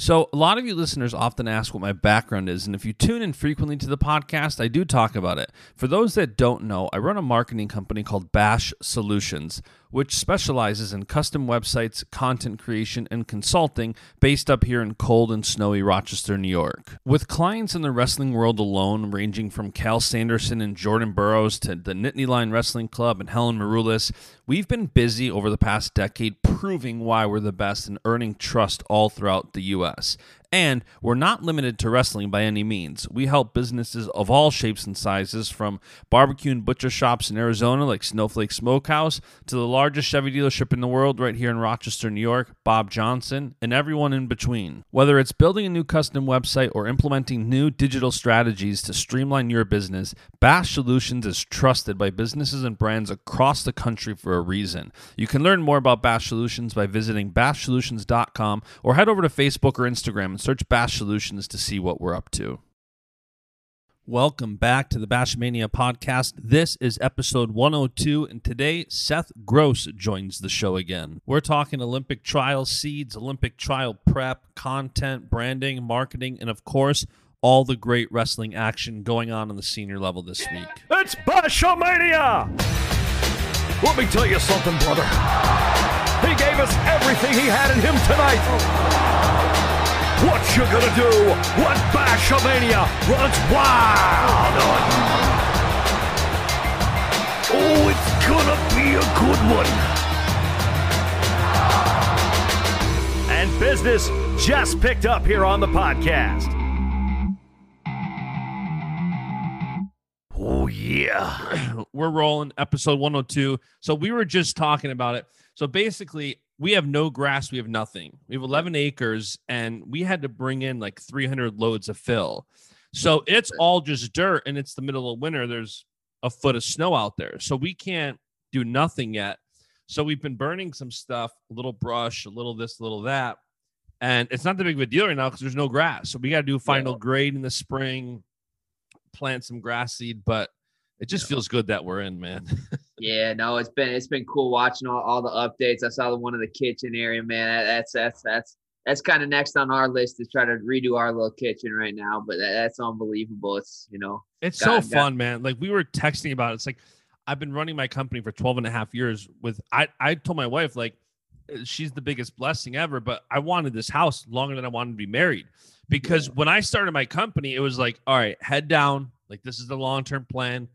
So, a lot of you listeners often ask what my background is, and if you tune in frequently to the podcast, I do talk about it. For those that don't know, I run a marketing company called Bash Solutions, which specializes in custom websites, content creation, and consulting based up here in cold and snowy Rochester, New York. With clients in the wrestling world alone, ranging from Cael Sanderson and Jordan Burroughs to the Nittany Lion Wrestling Club and Helen Maroulis, we've been busy over the past decade proving why we're the best and earning trust all throughout the U.S. And we're not limited to wrestling by any means. We help businesses of all shapes and sizes, from barbecue and butcher shops in Arizona like Snowflake Smokehouse to the largest Chevy dealership in the world right here in Rochester, New York, Bob Johnson, and everyone in between. Whether it's building a new custom website or implementing new digital strategies to streamline your business, Bash Solutions is trusted by businesses and brands across the country for a reason. You can learn more about Bash Solutions by visiting bashsolutions.com or head over to Facebook or Instagram search Bash Solutions to see what we're up to. Welcome back to the Bashmania podcast. This is episode 102, and today Seth Gross joins the show again. We're talking Olympic trial seeds, Olympic trial prep, content, branding, marketing, and of course, all the great wrestling action going on on the senior level this week. It's Bashamania! Let me tell you something, brother. He gave us everything he had in him tonight. What you gonna do when Bashamania runs wild on Oh, it's gonna be a good one. And business just picked up here on the podcast. Oh, yeah. We're rolling episode 102. So we were just talking about it. So basically, we have no grass, we have nothing. We have 11 acres, and we had to bring in like 300 loads of fill. So it's all just dirt, and it's the middle of winter. There's a foot of snow out there. So we can't do nothing yet. So we've been burning some stuff, a little brush, a little this, a little that. And it's not that big of a deal right now because there's no grass. So we got to do final yeah. grade in the spring, plant some grass seed. But it just yeah. feels good that we're in, man. yeah, no, it's been it's been cool watching all, all the updates. I saw the one in the kitchen area, man. That's that's that's that's kind of next on our list to try to redo our little kitchen right now. But that, that's unbelievable. It's you know, it's got, so fun, got, man. Like we were texting about it. It's like I've been running my company for 12 and a half years with I I told my wife like she's the biggest blessing ever, but I wanted this house longer than I wanted to be married. Because yeah. when I started my company, it was like, all right, head down. Like this is the long-term plan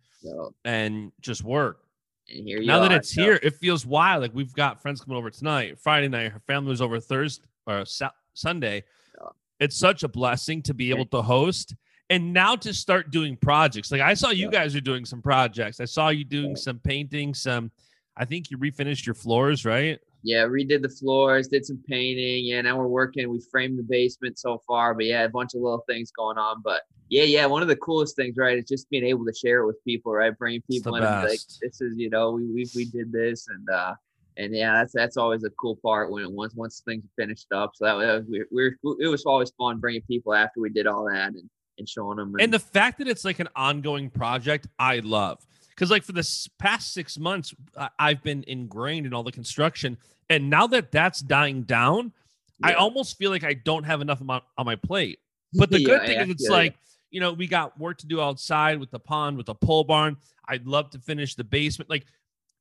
and just work. And here now that it's so. here, it feels wild. Like we've got friends coming over tonight, Friday night. Her family was over Thursday or sa- Sunday. Yeah. It's such a blessing to be able to host and now to start doing projects. Like I saw you yeah. guys are doing some projects. I saw you doing yeah. some painting, some. I think you refinished your floors, right? Yeah, redid the floors, did some painting. Yeah, now we're working. We framed the basement so far, but yeah, a bunch of little things going on. But yeah, yeah, one of the coolest things, right, is just being able to share it with people, right? Bringing people in and like, this is, you know, we, we we did this, and uh, and yeah, that's that's always a cool part when once once things are finished up. So that, was we we're it was always fun bringing people after we did all that and and showing them. And, and the fact that it's like an ongoing project, I love because like for the past six months, I've been ingrained in all the construction and now that that's dying down, yeah. I almost feel like I don't have enough amount on my plate. But the good thing is, it's like, you know, we got work to do outside with the pond, with the pole barn. I'd love to finish the basement. Like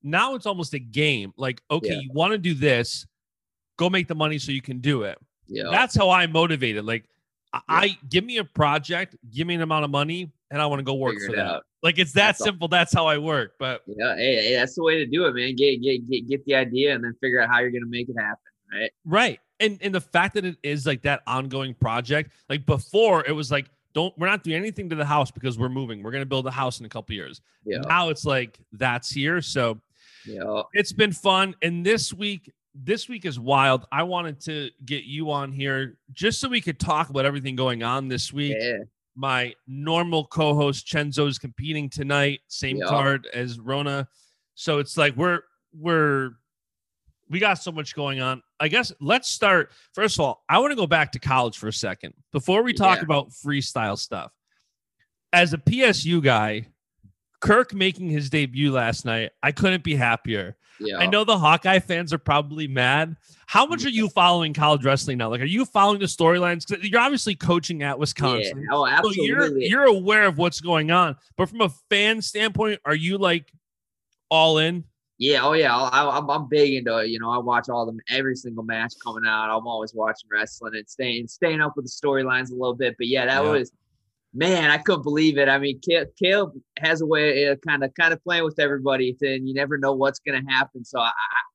now it's almost a game. Like, okay, you want to do this, go make the money so you can do it. Yeah. That's how I'm motivated. Like, I give me a project, give me an amount of money, and I want to go work Figure for that. Out. Like it's that that's simple. All. That's how I work. But yeah, hey, hey, that's the way to do it, man. Get get get get the idea and then figure out how you're gonna make it happen. Right. Right. And and the fact that it is like that ongoing project, like before it was like, don't we're not doing anything to the house because we're moving. We're gonna build a house in a couple years. Yeah. Now it's like that's here. So yeah, it's been fun. And this week this week is wild. I wanted to get you on here just so we could talk about everything going on this week. Yeah. My normal co-host Chenzo is competing tonight, same Yeah. card as Rona. So it's like we're we're we got so much going on. I guess let's start. First of all, I want to go back to college for a second before we talk Yeah. about freestyle stuff. As a PSU guy, Kirk making his debut last night, I couldn't be happier. Yeah. I know the Hawkeye fans are probably mad. How much are you following college wrestling now? Like, are you following the storylines? You're obviously coaching at Yeah. Wisconsin. Oh, So you're you're aware of what's going on, but from a fan standpoint, are you like all in? Yeah, oh yeah, I, I'm I'm big into it. You know, I watch all them every single match coming out. I'm always watching wrestling and staying staying up with the storylines a little bit. But yeah, that Yeah. was man, I couldn't believe it. I mean, Cael, has a way uh, of kind of kind of playing with everybody, and you never know what's gonna happen. So I,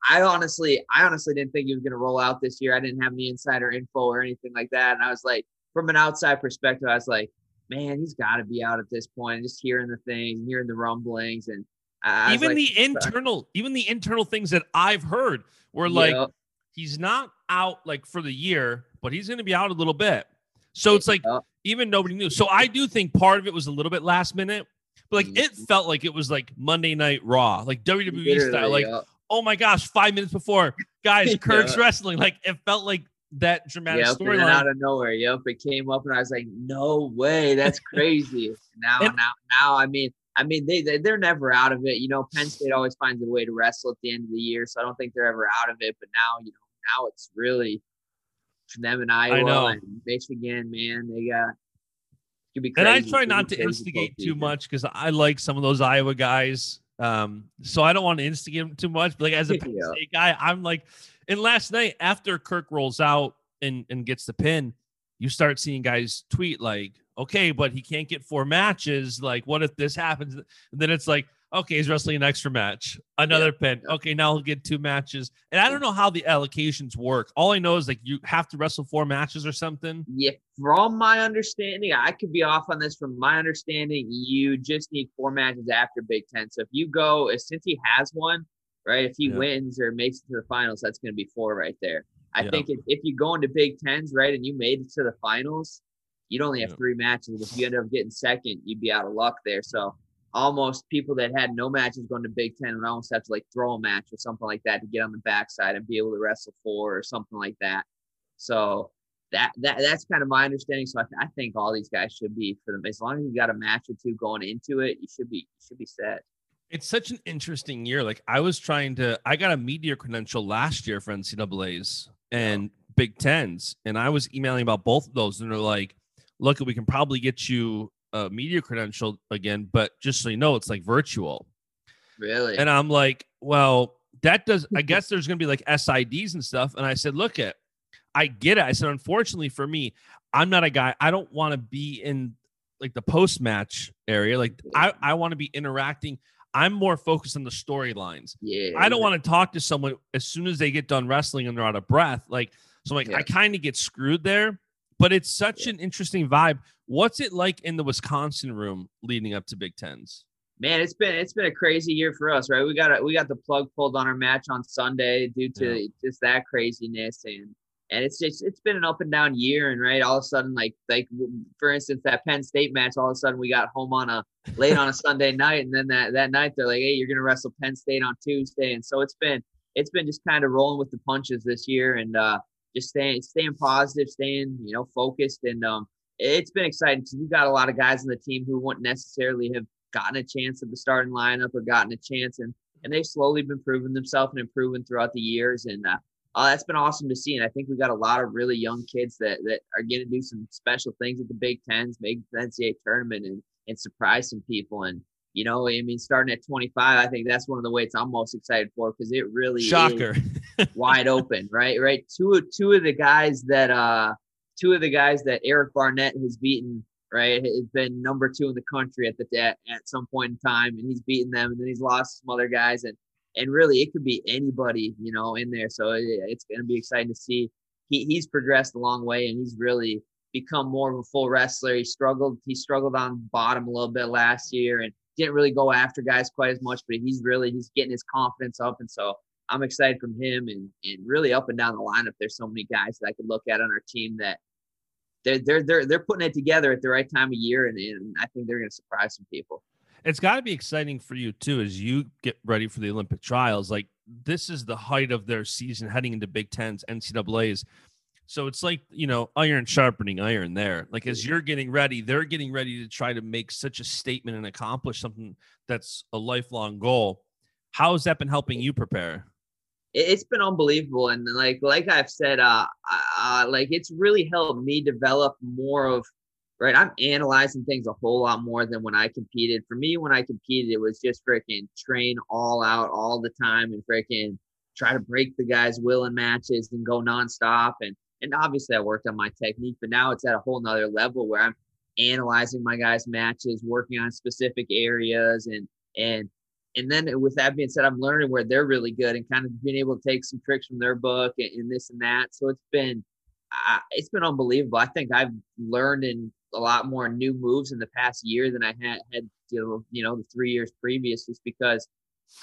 I honestly, I honestly didn't think he was gonna roll out this year. I didn't have any insider info or anything like that, and I was like, from an outside perspective, I was like, man, he's got to be out at this point. Just hearing the things, hearing the rumblings, and I, even like, the internal, even the internal things that I've heard were like yeah, he's not out like for the year, but he's going to be out a little bit. So it's like yeah. even nobody knew. So I do think part of it was a little bit last minute, but like it Mhm. felt like it was like Monday Night Raw, like WWE Literally, style. Like, yeah. oh my gosh, five minutes before, guys, Kirk's wrestling. Like it felt like that dramatic Yep, storyline. out of nowhere. Yep, it came up, and I was like, "No way, that's crazy." now, And- now, now, I mean, I mean, they they- they're never out of it. You know, Penn State always finds a way to wrestle at the end of the year, so I don't think they're ever out of it. But now, you know, now it's really them and Iowa know. and Michigan. Man, they got. Could be and I try not to instigate too postseason. much because I like some of those Iowa guys. Um, so I don't want to instigate them too much. But like as a Penn Yeah. State guy, I'm like, and last night after Kirk rolls out and and gets the pin, you start seeing guys tweet like, okay, but he can't get four matches. Like, what if this happens? And then it's like, okay, he's wrestling an extra match, another pin. yeah. Okay, now he'll get two matches. And I don't know how the allocations work. All I know is like you have to wrestle four matches or something. Yeah, from my understanding, I could be off on this. From my understanding, you just need four matches after Big Ten. So if you go, if- since he has one, right? If he Yeah. wins or makes it to the finals, that's going to be four right there. I Yeah. think if, if you go into Big Tens, right, and you made it to the finals, you'd only have Yeah. three matches. If you end up getting second, you'd be out of luck there. So almost people that had no matches going to Big Ten would almost have to like throw a match or something like that to get on the backside and be able to wrestle four or something like that. So that that that's kind of my understanding. So I, th- I think all these guys should be for them as long as you got a match or two going into it, you should be you should be set. It's such an interesting year. Like I was trying to, I got a media credential last year for NCAA's and Big Tens, and I was emailing about both of those, and they're like, "Look, we can probably get you a media credential again, but just so you know, it's like virtual." Really? And I'm like, "Well, that does. I guess there's going to be like SIDs and stuff." And I said, "Look, it, I get it." I said, "Unfortunately for me, I'm not a guy. I don't want to be in like the post match area. Like I, I want to be interacting." I'm more focused on the storylines. yeah. I don't want to talk to someone as soon as they get done wrestling and they're out of breath. Like, so I'm like, I kind of get screwed there, but it's such an interesting vibe. What's it like in the Wisconsin room leading up to Big Tens? man, it's been it's been a crazy year for us, right? We got a, we got the plug pulled on our match on Sunday due to just that craziness and and it's just it's been an up and down year and right all of a sudden like like for instance that Penn State match all of a sudden we got home on a late on a Sunday night and then that that night they're like hey you're gonna wrestle Penn State on Tuesday and so it's been it's been just kind of rolling with the punches this year and uh just staying staying positive staying you know focused. And um it's been exciting because we've got a lot of guys on the team who wouldn't necessarily have gotten a chance at the starting lineup or gotten a chance. And and they've slowly been proving themselves and improving throughout the years. And uh, uh, that's been awesome to see. And I think we got a lot of really young kids that that are going to do some special things at the Big Tens, make the NCAA tournament and and surprise some people. And you know I mean starting at 25 I think that's one of the weights I'm most excited for because it really is Shocker. wide open, right? Right. Two of two of the guys that uh two of the guys that Eric Barnett has beaten, right, has been number two in the country at the at, at some point in time, and he's beaten them, and then he's lost some other guys, and and really it could be anybody, you know, in there. So it, it's going to be exciting to see. He he's progressed a long way, and he's really become more of a full wrestler. He struggled. He struggled on bottom a little bit last year, and didn't really go after guys quite as much. But he's really he's getting his confidence up, and so I'm excited from him and and really up and down the lineup. There's so many guys that I could look at on our team that they're they're they're they're putting it together at the right time of year, and, and I think they're going to surprise some people. It's got to be exciting for you too as you get ready for the Olympic trials. Like this is the height of their season heading into Big Tens, NCAA's. So it's like, you know, iron sharpening iron there. Like as you're getting ready, they're getting ready to try to make such a statement and accomplish something that's a lifelong goal. How has that been helping you prepare? It's been unbelievable. And like, like I've said, uh, uh, like it's really helped me develop more of right? I'm analyzing things a whole lot more than when I competed. For me, when I competed, it was just freaking train all out all the time and freaking try to break the guy's will in matches and go nonstop. And and obviously I worked on my technique, but now it's at a whole nother level where I'm analyzing my guys' matches, working on specific areas and and and then with that being said, I'm learning where they're really good and kind of being able to take some tricks from their book and, and this and that. So it's been uh, it's been unbelievable. I think I've learned and a lot more new moves in the past year than I had had you know, you know the three years previous, just because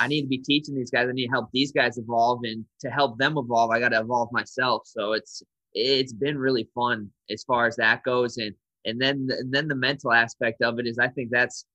I need to be teaching these guys. I need to help these guys evolve, and to help them evolve, I got to evolve myself. So it's it's been really fun as far as that goes, and and then and then the mental aspect of it is I think that's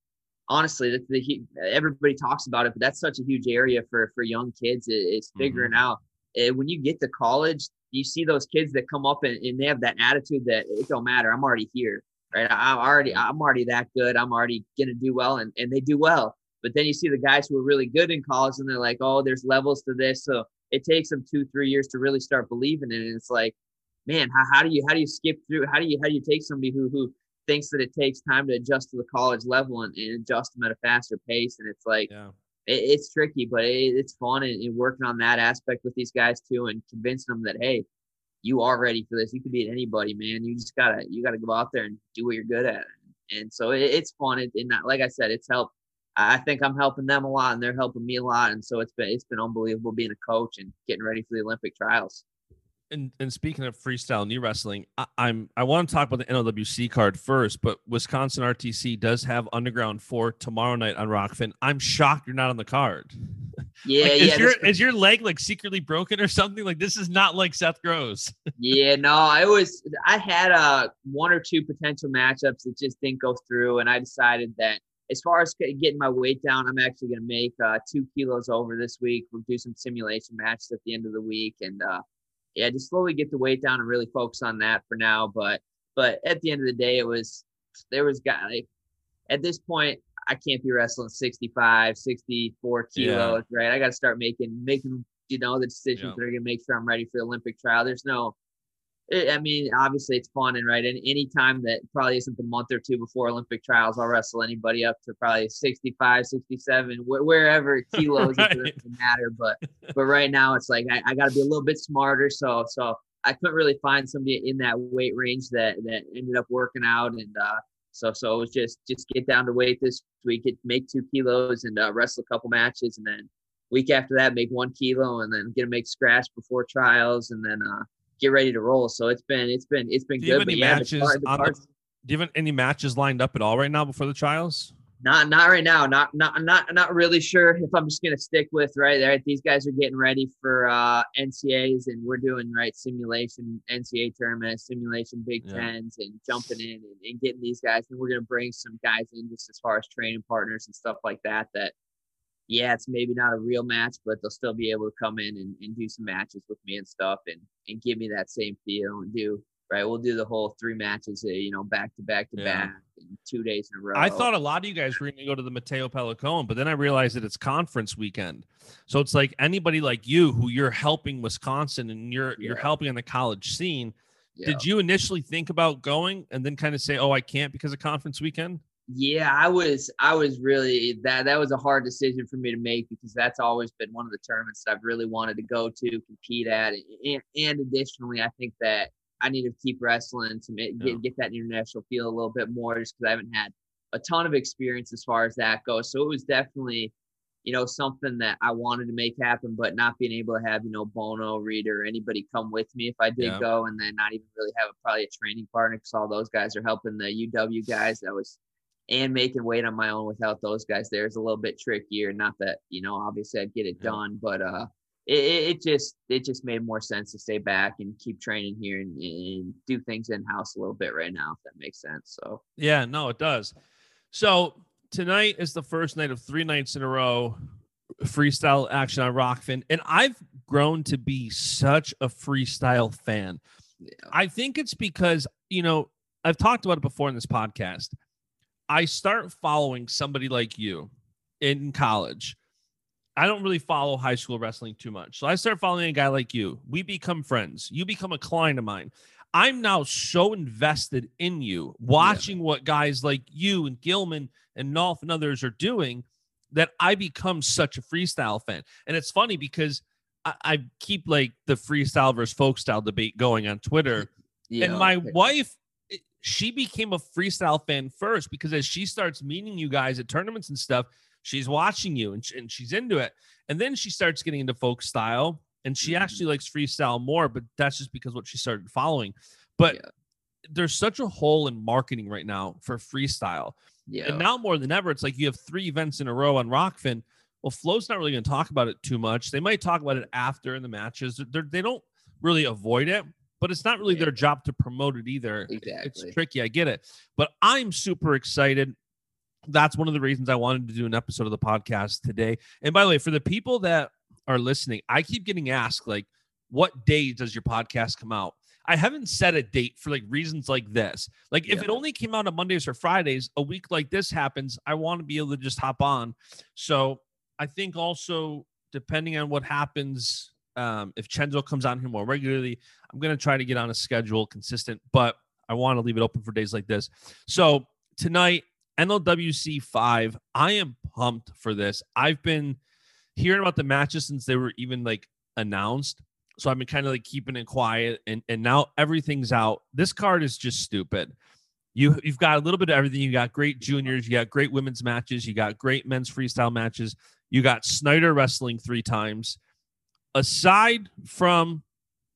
honestly that the everybody talks about it, but that's such a huge area for for young kids is mm-hmm. figuring mm-hmm. out and when you get to college, you see those kids that come up and, and they have that attitude that it don't matter. I'm already here right? I'm already I'm already that good. I'm already gonna do well, and and they do well. But then you see the guys who are really good in college, and they're like, oh, there's levels to this. So it takes them two, three years to really start believing in it. And it's like, man, how, how do you how do you skip through? How do you how do you take somebody who who thinks that it takes time to adjust to the college level and, and adjust them at a faster pace? And it's like, yeah. it, it's tricky, but it, it's fun and, and working on that aspect with these guys too, and convincing them that hey, you are ready for this. You can beat anybody, man. You just gotta you gotta go out there and do what you're good at. And so it, it's fun. It, and like I said, it's helped. I think I'm helping them a lot, and they're helping me a lot. And so it's been it's been unbelievable being a coach and getting ready for the Olympic trials. And, and speaking of freestyle knee wrestling, I, am I want to talk about the NLWC card first, but Wisconsin RTC does have Underground Four tomorrow night on Rokfin. I'm shocked you're not on the card. Yeah, like, yeah. Is your is your leg like secretly broken or something? Like this is not like Seth Gross. yeah, no, I was I had uh one or two potential matchups that just didn't go through, and I decided that as far as getting my weight down, I'm actually going to make uh, two kilos over this week. We'll do some simulation matches at the end of the week, and uh, yeah, just slowly get the weight down and really focus on that for now. But but at the end of the day, it was there was guy like at this point I can't be wrestling 65, 64 kilos, yeah. right? I got to start making making you know the decisions yeah. that are gonna make sure I'm ready for the Olympic trial. There's no, I mean, obviously it's fun and right. And any time that probably isn't the month or two before Olympic trials, I'll wrestle anybody up to probably 65, 67, wh- wherever kilos right. it doesn't matter. But but right now it's like I, I got to be a little bit smarter. So so I couldn't really find somebody in that weight range that that ended up working out and. uh so so it was just just get down to weight this week, get make two kilos and uh, wrestle a couple matches, and then week after that make one kilo, and then get to make scratch before trials, and then uh, get ready to roll. So it's been it's been it's been do good. but yeah, matches the the the, do you have any matches lined up at all right now before the trials? Not not right now. Not not not not really sure if I'm just gonna stick with right there. These guys are getting ready for uh NCAs and we're doing right simulation NCA tournament, simulation Big yeah. Tens and jumping in and, and getting these guys. And we're gonna bring some guys in just as far as training partners and stuff like that. That yeah, it's maybe not a real match, but they'll still be able to come in and, and do some matches with me and stuff and and give me that same feel and do right? We'll do the whole three matches, uh, you know, back to back to back, two days in a row. I thought a lot of you guys were going to go to the Matteo Pellicone, but then I realized that it's conference weekend, so it's like anybody like you who you're helping Wisconsin and you're yeah. you're helping on the college scene. Yeah. Did you initially think about going and then kind of say, "Oh, I can't because of conference weekend"? Yeah, I was I was really that that was a hard decision for me to make because that's always been one of the tournaments that I've really wanted to go to, compete at, and, and additionally, I think that I need to keep wrestling to make, get, get that international feel a little bit more just because I haven't had a ton of experience as far as that goes. So it was definitely, you know, something that I wanted to make happen, but not being able to have, you know, Bono, Reader, anybody come with me if I did yeah. go, and then not even really have a, probably a training partner because all those guys are helping the UW guys. That was and making weight on my own without those guys there is a little bit trickier. Not that you know, obviously I'd get it done, but uh, it, it just it just made more sense to stay back and keep training here and, and do things in house a little bit right now, if that makes sense. So yeah, no, it does. So tonight is the first night of three nights in a row freestyle action on Rokfin, and I've grown to be such a freestyle fan. Yeah. I think it's because you know I've talked about it before in this podcast. I start following somebody like you in college. I don't really follow high school wrestling too much. So I start following a guy like you. We become friends. You become a client of mine. I'm now so invested in you, watching yeah. what guys like you and Gilman and Nolf and others are doing that I become such a freestyle fan. And it's funny because I, I keep like the freestyle versus folk style debate going on Twitter. Yeah, and my wife, she became a freestyle fan first because as she starts meeting you guys at tournaments and stuff, she's watching you and, and she's into it. And then she starts getting into folk style and she mm-hmm. actually likes freestyle more, but that's just because what she started following. But yeah. there's such a hole in marketing right now for freestyle. Yeah. And now more than ever, it's like you have three events in a row on Rokfin. Well, Flow's not really going to talk about it too much. They might talk about it after in the matches. They're, they do not really avoid it, but it's not really yeah. their job to promote it either. Exactly. It's tricky. I get it. But I'm super excited. That's one of the reasons I wanted to do an episode of the podcast today. And by the way, for the people that are listening, I keep getting asked, like, what day does your podcast come out? I haven't set a date for like reasons like this. Like if yeah. it only came out on Mondays or Fridays, a week like this happens, I want to be able to just hop on. So I think also depending on what happens, um, if Chenzo comes on here more regularly, I'm gonna try to get on a schedule consistent, but I want to leave it open for days like this. So tonight, NLWC five, I am pumped for this. I've been hearing about the matches since they were even like announced. So I've been kind of like keeping it quiet, and and now everything's out. This card is just stupid. You you've got a little bit of everything. You got great juniors, you got great women's matches, you got great men's freestyle matches. You got Snyder wrestling three times. Aside from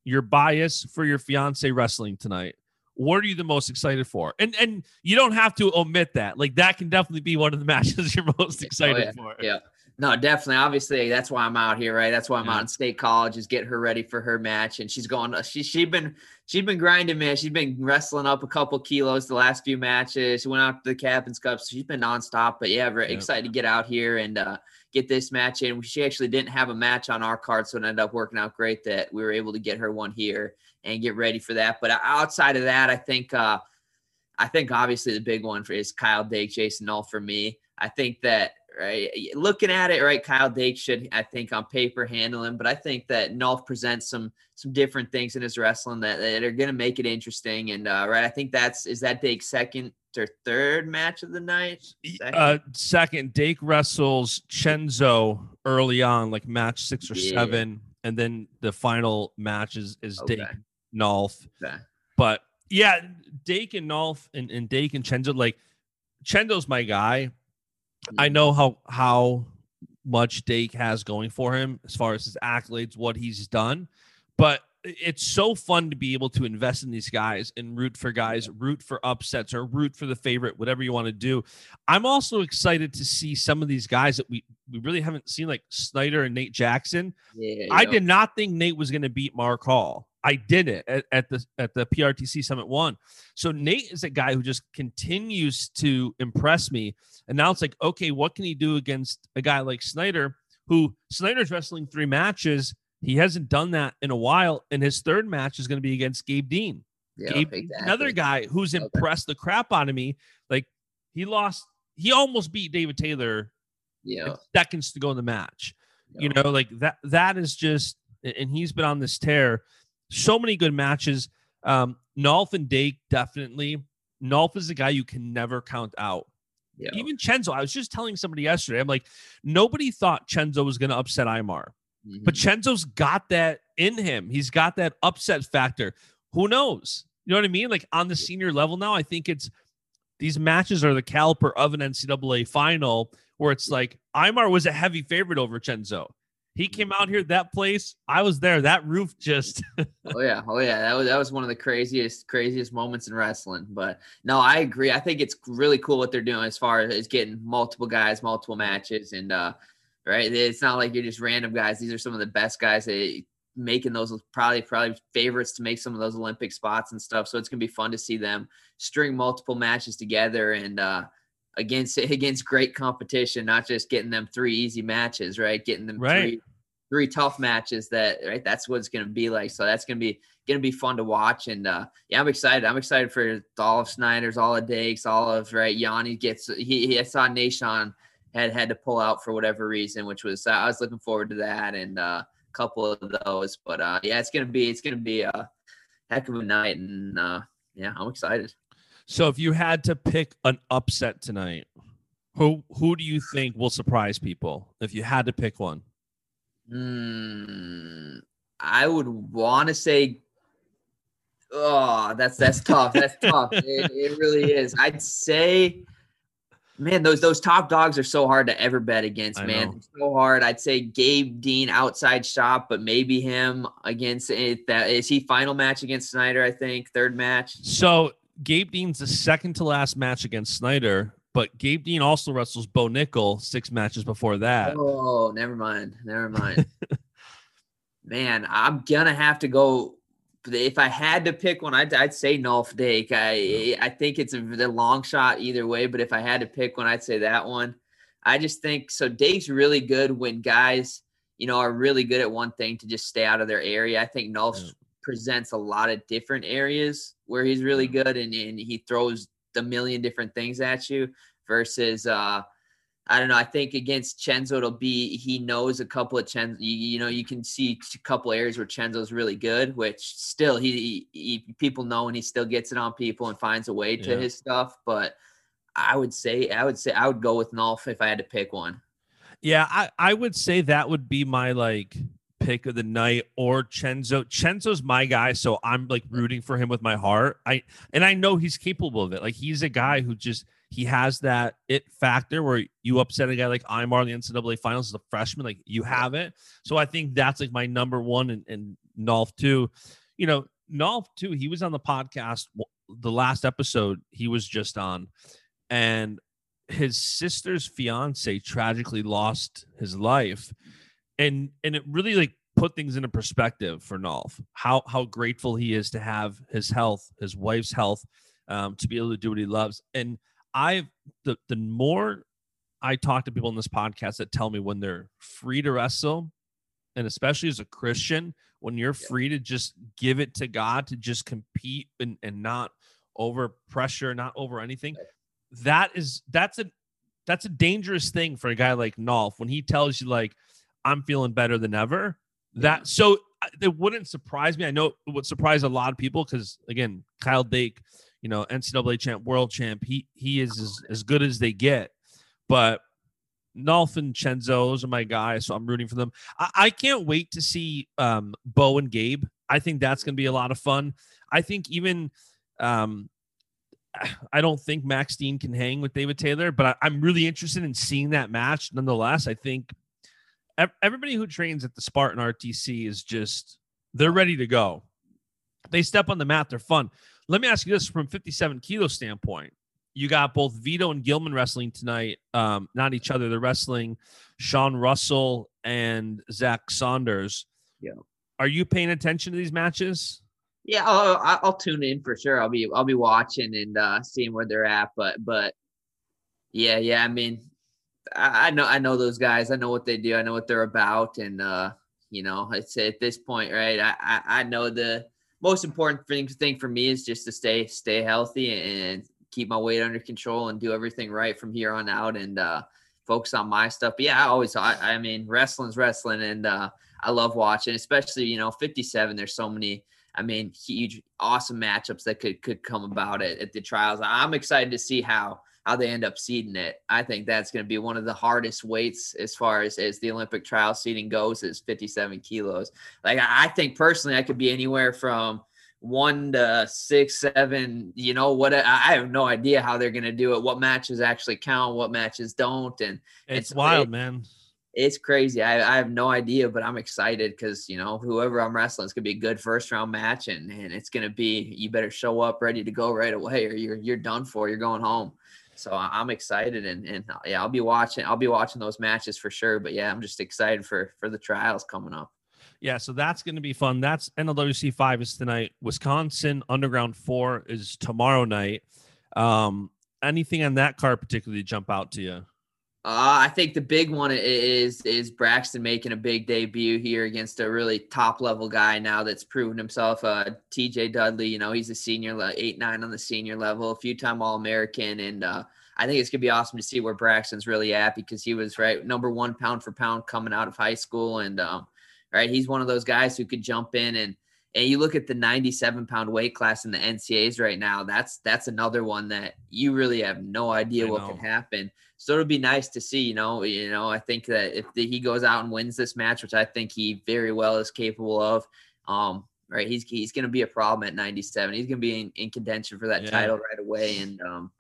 your bias for your fiance wrestling tonight, what are you the most excited for? And and you don't have to omit that. Like that can definitely be one of the matches you're most oh, excited oh, yeah. for. Yeah. No, definitely. Obviously, that's why I'm out here, right? That's why I'm yeah. out in state college is get her ready for her match. And she's going. She she's been she's been grinding, man. She's been wrestling up a couple kilos the last few matches. She went out to the Captain's Cup. So she's been nonstop. But yeah, very yeah. excited to get out here and uh, get this match in. She actually didn't have a match on our card, so it ended up working out great that we were able to get her one here and get ready for that. But outside of that, I think uh, I think obviously the big one for is Kyle Dake, Jason Nolf for me. I think that right? Looking at it, right? Kyle Dake should, I think, on paper handle him, but I think that Nolf presents some some different things in his wrestling that, that are going to make it interesting. And uh, right, I think that's is that Dake's second or third match of the night. Second, uh, second Dake wrestles Chenzo early on, like match six or yeah. seven, and then the final match is is okay. Dake Nolf. Okay. But yeah, Dake and Nolf and, and Dake and Chenzo, like Chenzo's my guy I know how how much Dake has going for him as far as his accolades, what he's done, but it's so fun to be able to invest in these guys and root for guys, root for upsets or root for the favorite, whatever you want to do. I'm also excited to see some of these guys that we we really haven't seen, like Snyder and Nate Jackson. Yeah, I did not think Nate was going to beat Mark Hall. I did it at, at, the at the PRTC Summit One. So Nate is a guy who just continues to impress me. And now it's like, okay, what can he do against a guy like Snyder, who Snyder's wrestling three matches. He hasn't done that in a while, and his third match is going to be against Gabe Dean. Yep, Gabe, exactly. another guy who's okay. impressed the crap out of me. Like he lost, he almost beat David Taylor. Yeah, seconds to go in the match. Yep. You know, like that. That is just, and he's been on this tear so many good matches. Um, Nolf and Dake definitely. Nolf is a guy you can never count out. Yeah. Even Chenzo, I was just telling somebody yesterday, I'm like, nobody thought Chenzo was going to upset Imar, mm-hmm. but Chenzo's got that in him. He's got that upset factor. Who knows? You know what I mean? Like on the senior level now, I think it's these matches are the caliper of an NCAA final where it's like Imar was a heavy favorite over Chenzo. He came out here, that place, I was there. That roof just Oh yeah. Oh yeah. That was that was one of the craziest, craziest moments in wrestling. But no, I agree. I think it's really cool what they're doing as far as getting multiple guys, multiple matches. And uh right? It's not like you're just random guys. These are some of the best guys that making those probably probably favorites to make some of those Olympic spots and stuff. So it's gonna be fun to see them string multiple matches together and uh against against great competition, not just getting them three easy matches, right? Getting them right. three three tough matches that right that's what it's going to be like. So that's going to be going to be fun to watch. And uh yeah i'm excited. I'm excited for all of snyder's all of dakes all of right yanni gets he, he i saw nation had had to pull out for whatever reason which was i was looking forward to that and uh a couple of those. But uh yeah it's going to be it's going to be a heck of a night. And uh yeah i'm excited so if you had to pick an upset tonight who who do you think will surprise people if you had to pick one Mm, I would want to say, oh, that's that's tough. That's tough. It, it really is. I'd say, man, those those top dogs are so hard to ever bet against. Man, so hard. I'd say Gabe Dean outside shop, but maybe him against it. That is he final match against Snyder. I think third match. So Gabe Dean's the second to last match against Snyder, but Gabe Dean also wrestles Bo Nickal six matches before that. Oh, never mind. Never mind. Man, I'm gonna have to go. If I had to pick one, I'd, I'd say Nolf Dake. I I think it's a, a long shot either way, but if I had to pick one, I'd say that one. I just think so. Dake's really good when guys, you know, are really good at one thing to just stay out of their area. I think Nolf Yeah. Presents a lot of different areas where he's really good and, and he throws a million different things at you versus uh I don't know. I think against Chenzo, it'll be he knows a couple of Chenzo. You, you know, you can see a couple areas where Chenzo's really good, which still he, he, he people know and he still gets it on people and finds a way to Yeah. his stuff. But I would say, I would say, I would go with Nolf if I had to pick one. Yeah, I, I would say that would be my like pick of the night or Chenzo. Chenzo's my guy, so I'm like rooting for him with my heart. I and I know he's capable of it. Like he's a guy who just he has that it factor where you upset a guy like Imar in the NCAA finals as a freshman, like you have it. So I think that's like my number one and, and Nolf too. You know, Nolf too, he was on the podcast the last episode he was just on, and his sister's fiance tragically lost his life and and it really like put things into perspective for Nolf how how grateful he is to have his health his wife's health um, to be able to do what he loves. And I've the the more I talk to people in this podcast that tell me when they're free to wrestle and especially as a Christian when you're free to just give it to God to just compete and, and not over pressure not over anything that is that's a that's a dangerous thing for a guy like Nolf when he tells you like I'm feeling better than ever. That so uh, it wouldn't surprise me. I know it would surprise a lot of people because again, Kyle Dake, you know, NCAA champ, world champ, he he is as, as good as they get. But Nolf and Chenzo, those are my guys, so I'm rooting for them. I, I can't wait to see um, Bo and Gabe. I think that's going to be a lot of fun. I think even um, I don't think Max Dean can hang with David Taylor, but I, I'm really interested in seeing that match. Nonetheless, I think everybody who trains at the Spartan RTC is just they're ready to go. They step on the mat, they're fun. Let me ask you this from 57 kilo standpoint. You got both Vito and Gilman wrestling tonight. Um, not each other. They're wrestling Sean Russell and Zach Sanders. Yeah. Are you paying attention to these matches? Yeah, I'll, I'll I'll tune in for sure. I'll be I'll be watching and uh, seeing where they're at. But but yeah, yeah. I mean, I, know I know those guys. I know what they do. I know what they're about. And uh, you know, it's at this point, right? I I, I know the most important thing thing for me is just to stay stay healthy and keep my weight under control and do everything right from here on out and uh, focus on my stuff. But yeah, I always I, I mean, wrestling's wrestling, and uh, I love watching, especially you know, 57. There's so many. I mean, huge, awesome matchups that could could come about at, at the trials. I'm excited to see how how they end up seeding it. I think that's going to be one of the hardest weights as far as as the Olympic trial seeding goes is 57 kilos. Like I think personally, I could be anywhere from one to six, seven. You know what? I have no idea how they're going to do it. What matches actually count? What matches don't? And It's, It's- wild, it- man. it's crazy. I, I have no idea, but I'm excited because you know whoever I'm wrestling, is gonna be a good first round match, and and it's gonna be you better show up ready to go right away, or you're you're done for. You're going home. So I'm excited and, and uh, yeah, I'll be watching. I'll be watching those matches for sure. But yeah, I'm just excited for for the trials coming up. Yeah, so that's going to be fun. That's NLWC five is tonight. Wisconsin Underground four is tomorrow night. Um, anything on that card particularly jump out to you? Uh, I think the big one is is Braxton making a big debut here against a really top level guy now that's proven himself. Uh, T.J. Dudley, you know, he's a senior, eight nine on the senior level, a few time All American, and uh, I think it's gonna be awesome to see where Braxton's really at because he was right number one pound for pound coming out of high school, and um, right, he's one of those guys who could jump in and and you look at the 97 pound weight class in the NCAs right now, that's that's another one that you really have no idea I what know. can happen. So it'll be nice to see, you know, you know, I think that if the, he goes out and wins this match, which I think he very well is capable of, um, right, he's he's going to be a problem at 97. He's going to be in, in, contention for that yeah. title right away, and um,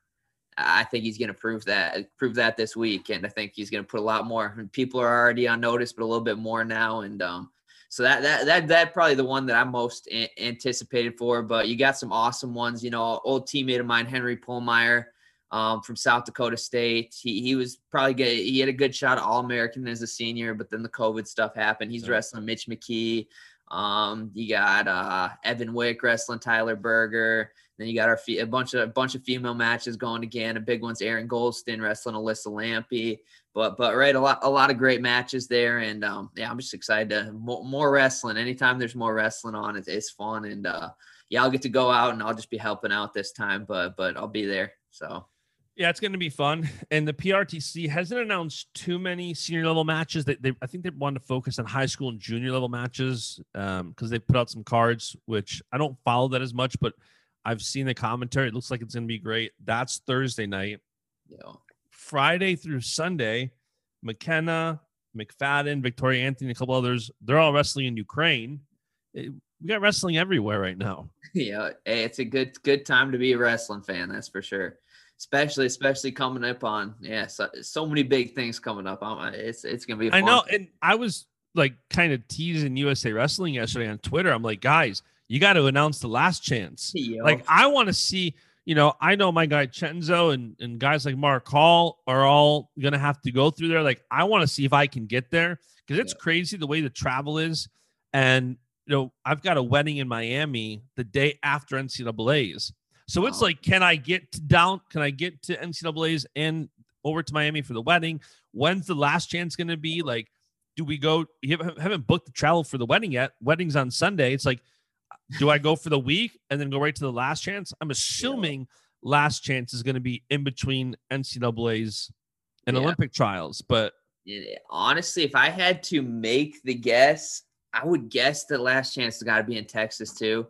I think he's going to prove that prove that this week, and I think he's going to put a lot more. People are already on notice, but a little bit more now, and um, so that that that that probably the one that I'm most a- anticipated for. But you got some awesome ones. You know, old teammate of mine, Henry Pohlmeyer, um, from South Dakota State. He he was probably good. He had a good shot at All American as a senior, but then the COVID stuff happened. He's yeah. wrestling Mitch McKee. Um, you got uh, Evan Wick wrestling Tyler Berger. Then you got our a bunch of a bunch of female matches going again. A big one's Erin Golston wrestling Alyssa Lampe. But but right, a lot a lot of great matches there, and um, yeah, I'm just excited to more, more wrestling. Anytime there's more wrestling on, it's, it's fun, and uh, yeah, I'll get to go out and I'll just be helping out this time, but but I'll be there. So yeah, it's going to be fun. And the PRTC hasn't announced too many senior level matches. They, they I think they want to focus on high school and junior level matches because um, they put out some cards, which I don't follow that as much, but I've seen the commentary. It looks like it's going to be great. That's Thursday night. Yeah. Friday through Sunday, McKenna, McFadden, Victoria Anthony, a couple others, they're all wrestling in Ukraine. It, we got wrestling everywhere right now. Yeah, hey, it's a good good time to be a wrestling fan. That's for sure especially especially coming up on yeah so, so many big things coming up on it's it's gonna be fun. i know and i was like kind of teasing usa wrestling yesterday on twitter i'm like guys you got to announce the last chance Yo. like i want to see you know i know my guy chenzo and, and guys like mark hall are all gonna have to go through there like i want to see if i can get there because it's yeah. crazy the way the travel is and you know i've got a wedding in miami the day after ncaa's so wow. it's like, can I get to down? Can I get to NCAA's and over to Miami for the wedding? When's the last chance going to be? Like, do we go? You haven't booked the travel for the wedding yet. Wedding's on Sunday. It's like, do I go for the week and then go right to the last chance? I'm assuming yeah. last chance is going to be in between NCAA's and yeah. Olympic trials. But honestly, if I had to make the guess, I would guess the last chance has got to be in Texas too.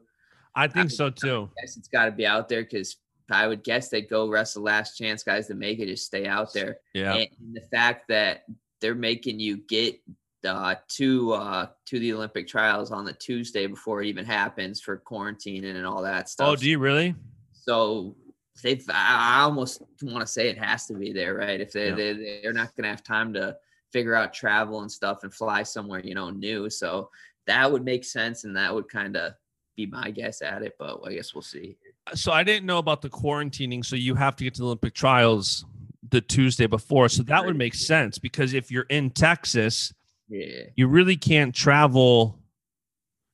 I think I so too. I guess it's got to be out there because I would guess they'd go wrestle last chance guys to make it just stay out there. Yeah. And the fact that they're making you get uh, to uh, to the Olympic trials on the Tuesday before it even happens for quarantine and all that stuff. Oh, do you really? So they've. I almost want to say it has to be there, right? If they, yeah. they they're not going to have time to figure out travel and stuff and fly somewhere you know new, so that would make sense, and that would kind of be my guess at it, but I guess we'll see. So I didn't know about the quarantining. So you have to get to the Olympic trials the Tuesday before. So that would make sense because if you're in Texas, yeah, you really can't travel.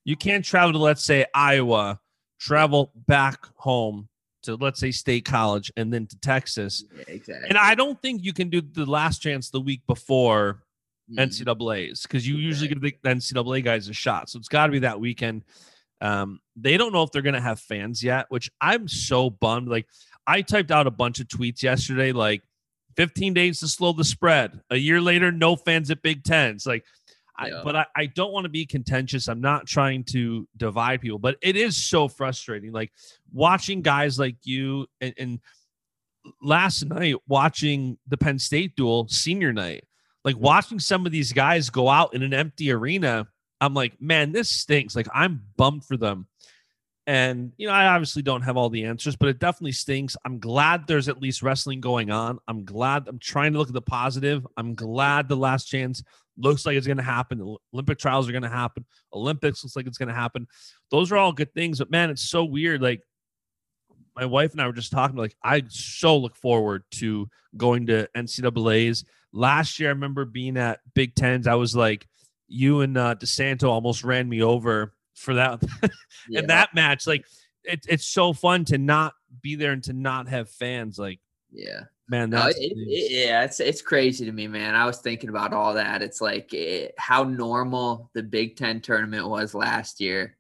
You can't travel to let's say Iowa, travel back home to let's say State College and then to Texas. Yeah, exactly. And I don't think you can do the last chance the week before mm-hmm. NCAA's because you usually give the NCAA guys a shot. So it's got to be that weekend. Um, they don't know if they're going to have fans yet, which I'm so bummed. Like, I typed out a bunch of tweets yesterday, like 15 days to slow the spread. A year later, no fans at Big Tens. Like, yeah. I, but I, I don't want to be contentious. I'm not trying to divide people, but it is so frustrating. Like watching guys like you and, and last night watching the Penn State duel senior night, like watching some of these guys go out in an empty arena I'm like, man, this stinks. Like, I'm bummed for them. And, you know, I obviously don't have all the answers, but it definitely stinks. I'm glad there's at least wrestling going on. I'm glad I'm trying to look at the positive. I'm glad the last chance looks like it's going to happen. The Olympic trials are going to happen. Olympics looks like it's going to happen. Those are all good things. But man, it's so weird. Like, my wife and I were just talking like I so look forward to going to NCAA's. Last year, I remember being at Big Tens. I was like, you and uh, DeSanto almost ran me over for that Yeah. and that match. Like, it, it's so fun to not be there and to not have fans. Like, yeah. man, No, that's it, it- yeah, it's it's crazy to me, man. I was thinking about all that. It's like it, how normal the Big Ten tournament was last year,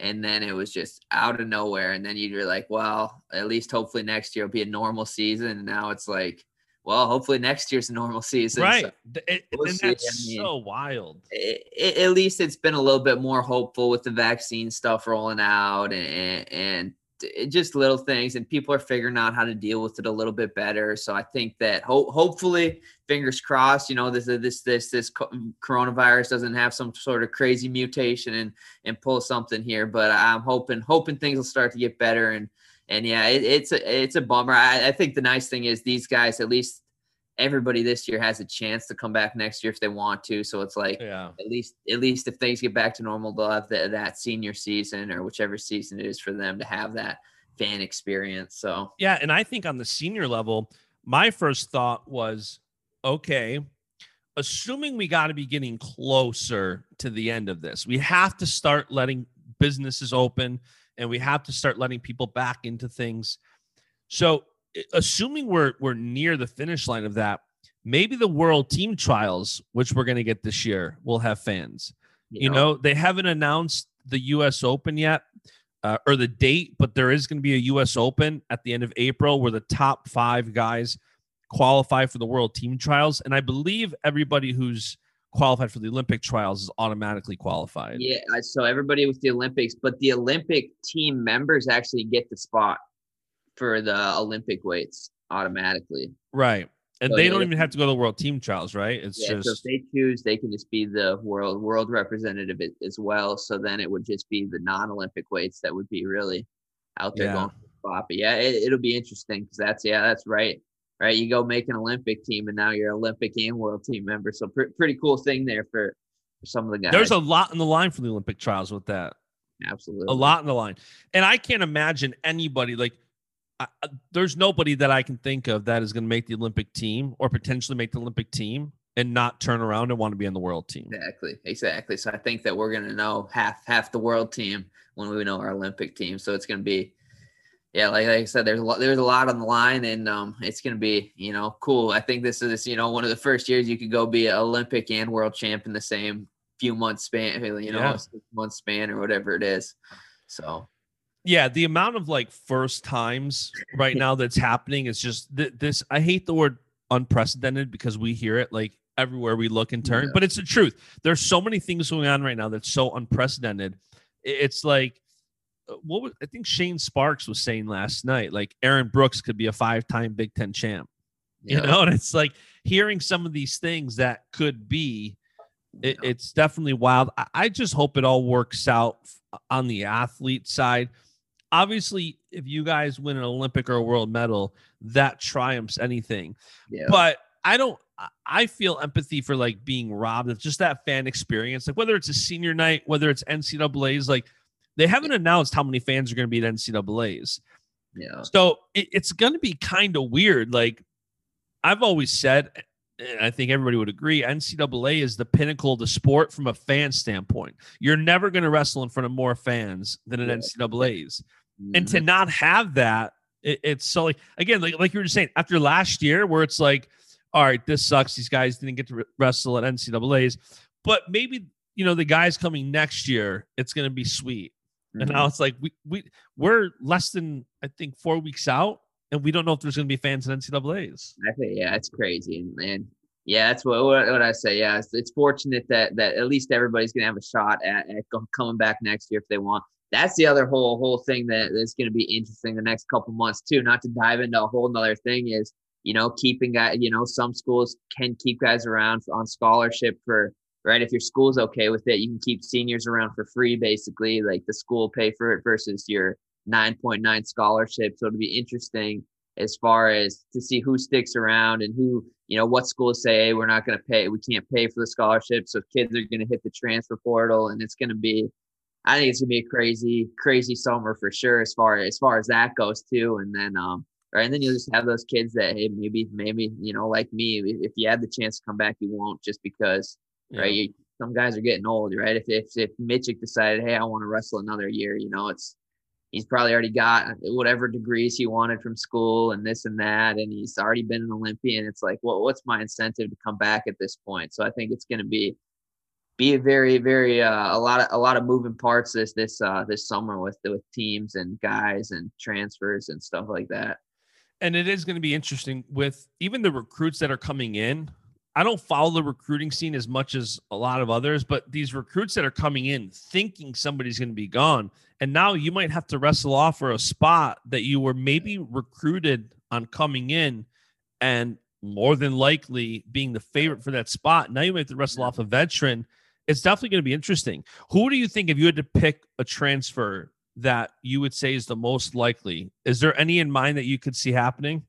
and then it was just out of nowhere. And then you're like, well, at least hopefully next year will be a normal season. And now it's like, well, hopefully next year's a normal season. So right. Th- it- we'll and that's I mean, so wild. it, it- at least it's been a little bit more hopeful with the vaccine stuff rolling out and, and it just little things and people are figuring out how to deal with it a little bit better so i think that ho- hopefully fingers crossed you know this this this this mm, coronavirus doesn't have some sort of crazy mutation and and pull something here but i'm hoping hoping things will start to get better and and yeah it, it's a it's a bummer. I, I think the nice thing is these guys at least everybody this year has a chance to come back next year if they want to. So it's like Yeah. at least at least if things get back to normal they'll have that that senior season or whichever season it is for them to have that fan experience. So Yeah, and I think on the senior level, my first thought was, okay, assuming we got to be getting closer to the end of this, we have to start letting businesses open and we have to start letting people back into things. So, assuming we're we're near the finish line of that, maybe the World Team Trials, which we're going to get this year, will have fans. You know, they haven't announced the U.S. Open yet uh, or the date, but there is going to be a U.S. Open at the end of April where the top five guys qualify for the World Team Trials, and I believe everybody who's qualified for the Olympic trials is automatically qualified. yeah so everybody with the olympics but the olympic team members actually get the spot for the olympic weights automatically Right. And So, they don't even have to go to the World Team Trials, right? It's yeah, so if just they choose they can just be the world world representative as well so then it would just be the non-olympic weights that would be really out there Yeah. going for the spot but yeah it, it'll be interesting because that's yeah that's right right you go make an olympic team and now you're olympic and world team member so pre- pretty cool thing there for, for some of the guys there's a lot in the line for the Olympic trials with that. absolutely a lot in the line. And I can't imagine anybody like I, there's nobody that I can think of that is going to make the Olympic team or potentially make the Olympic team and not turn around and want to be on the world team. Exactly, exactly. So I think that we're gonna know half half the world team when we know our Olympic team. So it's gonna be, yeah, like, like I said, there's a lot there's a lot on the line, and um, it's gonna be you know cool. I think this is you know one of the first years you could go be an Olympic and world champ in the same few months span, you know, Yeah. month span or whatever it is. So Yeah, the amount of like first times right now that's happening is just th- this. I hate the word unprecedented because we hear it like everywhere we look and turn, Yeah. but it's the truth. There's so many things going on right now that's so unprecedented. It's like what was, I think Shane Sparks was saying last night. Like Aaron Brooks could be a five-time Big Ten champ. You know, and it's like hearing some of these things that could be. It, Yeah. It's definitely wild. I, I just hope it all works out on the athlete side obviously if you guys win an olympic or a world medal that triumphs anything yeah. but i don't I- i feel empathy for like being robbed of just that fan experience like whether it's a senior night whether it's ncaa's like they haven't announced how many fans are going to be at ncaa's yeah. so it, it's going to be kind of weird like i've always said and i think everybody would agree ncaa is the pinnacle of the sport from a fan standpoint you're never going to wrestle in front of more fans than an Yeah. ncaa's and Mhm. to not have that it, it's so like again like, like you were just saying after last year where it's like all right this sucks these guys didn't get to re- wrestle at ncaa's but maybe you know the guys coming next year it's going to be sweet and Mhm. now it's like we, we we're less than i think four weeks out and we don't know if there's going to be fans in ncaa's I think yeah, it's crazy, and, and yeah, that's what, what what I say. Yeah, it's, it's fortunate that that at least everybody's gonna have a shot at, at coming back next year if they want. That's the other whole whole thing that is going to be interesting the next couple months too. Not to dive into a whole another thing is you know keeping guys. You know some schools can keep guys around on scholarship for right. If your school's okay with it, you can keep seniors around for free. Basically, like the school pay for it versus your 9.9 scholarship. So it'll be interesting as far as to see who sticks around and who, you know, what schools say, hey, we're not going to pay, we can't pay for the scholarship. So kids are going to hit the transfer portal and it's going to be, I think it's gonna be a crazy, crazy summer for sure as far as far as that goes too. And then um right, and then you'll just have those kids that hey maybe maybe you know like me if you had the chance to come back you won't just because yeah. right you, some guys are getting old right? If if if Mitchik decided hey I want to wrestle another year you know it's he's probably already got whatever degrees he wanted from school and this and that and he's already been an olympian. It's like well what's my incentive to come back at this point? So i think it's going to be be a very very uh, a lot of a lot of moving parts this this uh this summer with with teams and guys and transfers and stuff like that. And it is going to be interesting with even the recruits that are coming in I don't follow the recruiting scene as much as a lot of others, but these recruits that are coming in thinking somebody's going to be gone, and now you might have to wrestle off for a spot that you were maybe recruited on coming in, and more than likely being the favorite for that spot. Now you might have to wrestle off a veteran. It's definitely going to be interesting. Who do you think, if you had to pick a transfer that you would say is the most likely? Is there any in mind that you could see happening?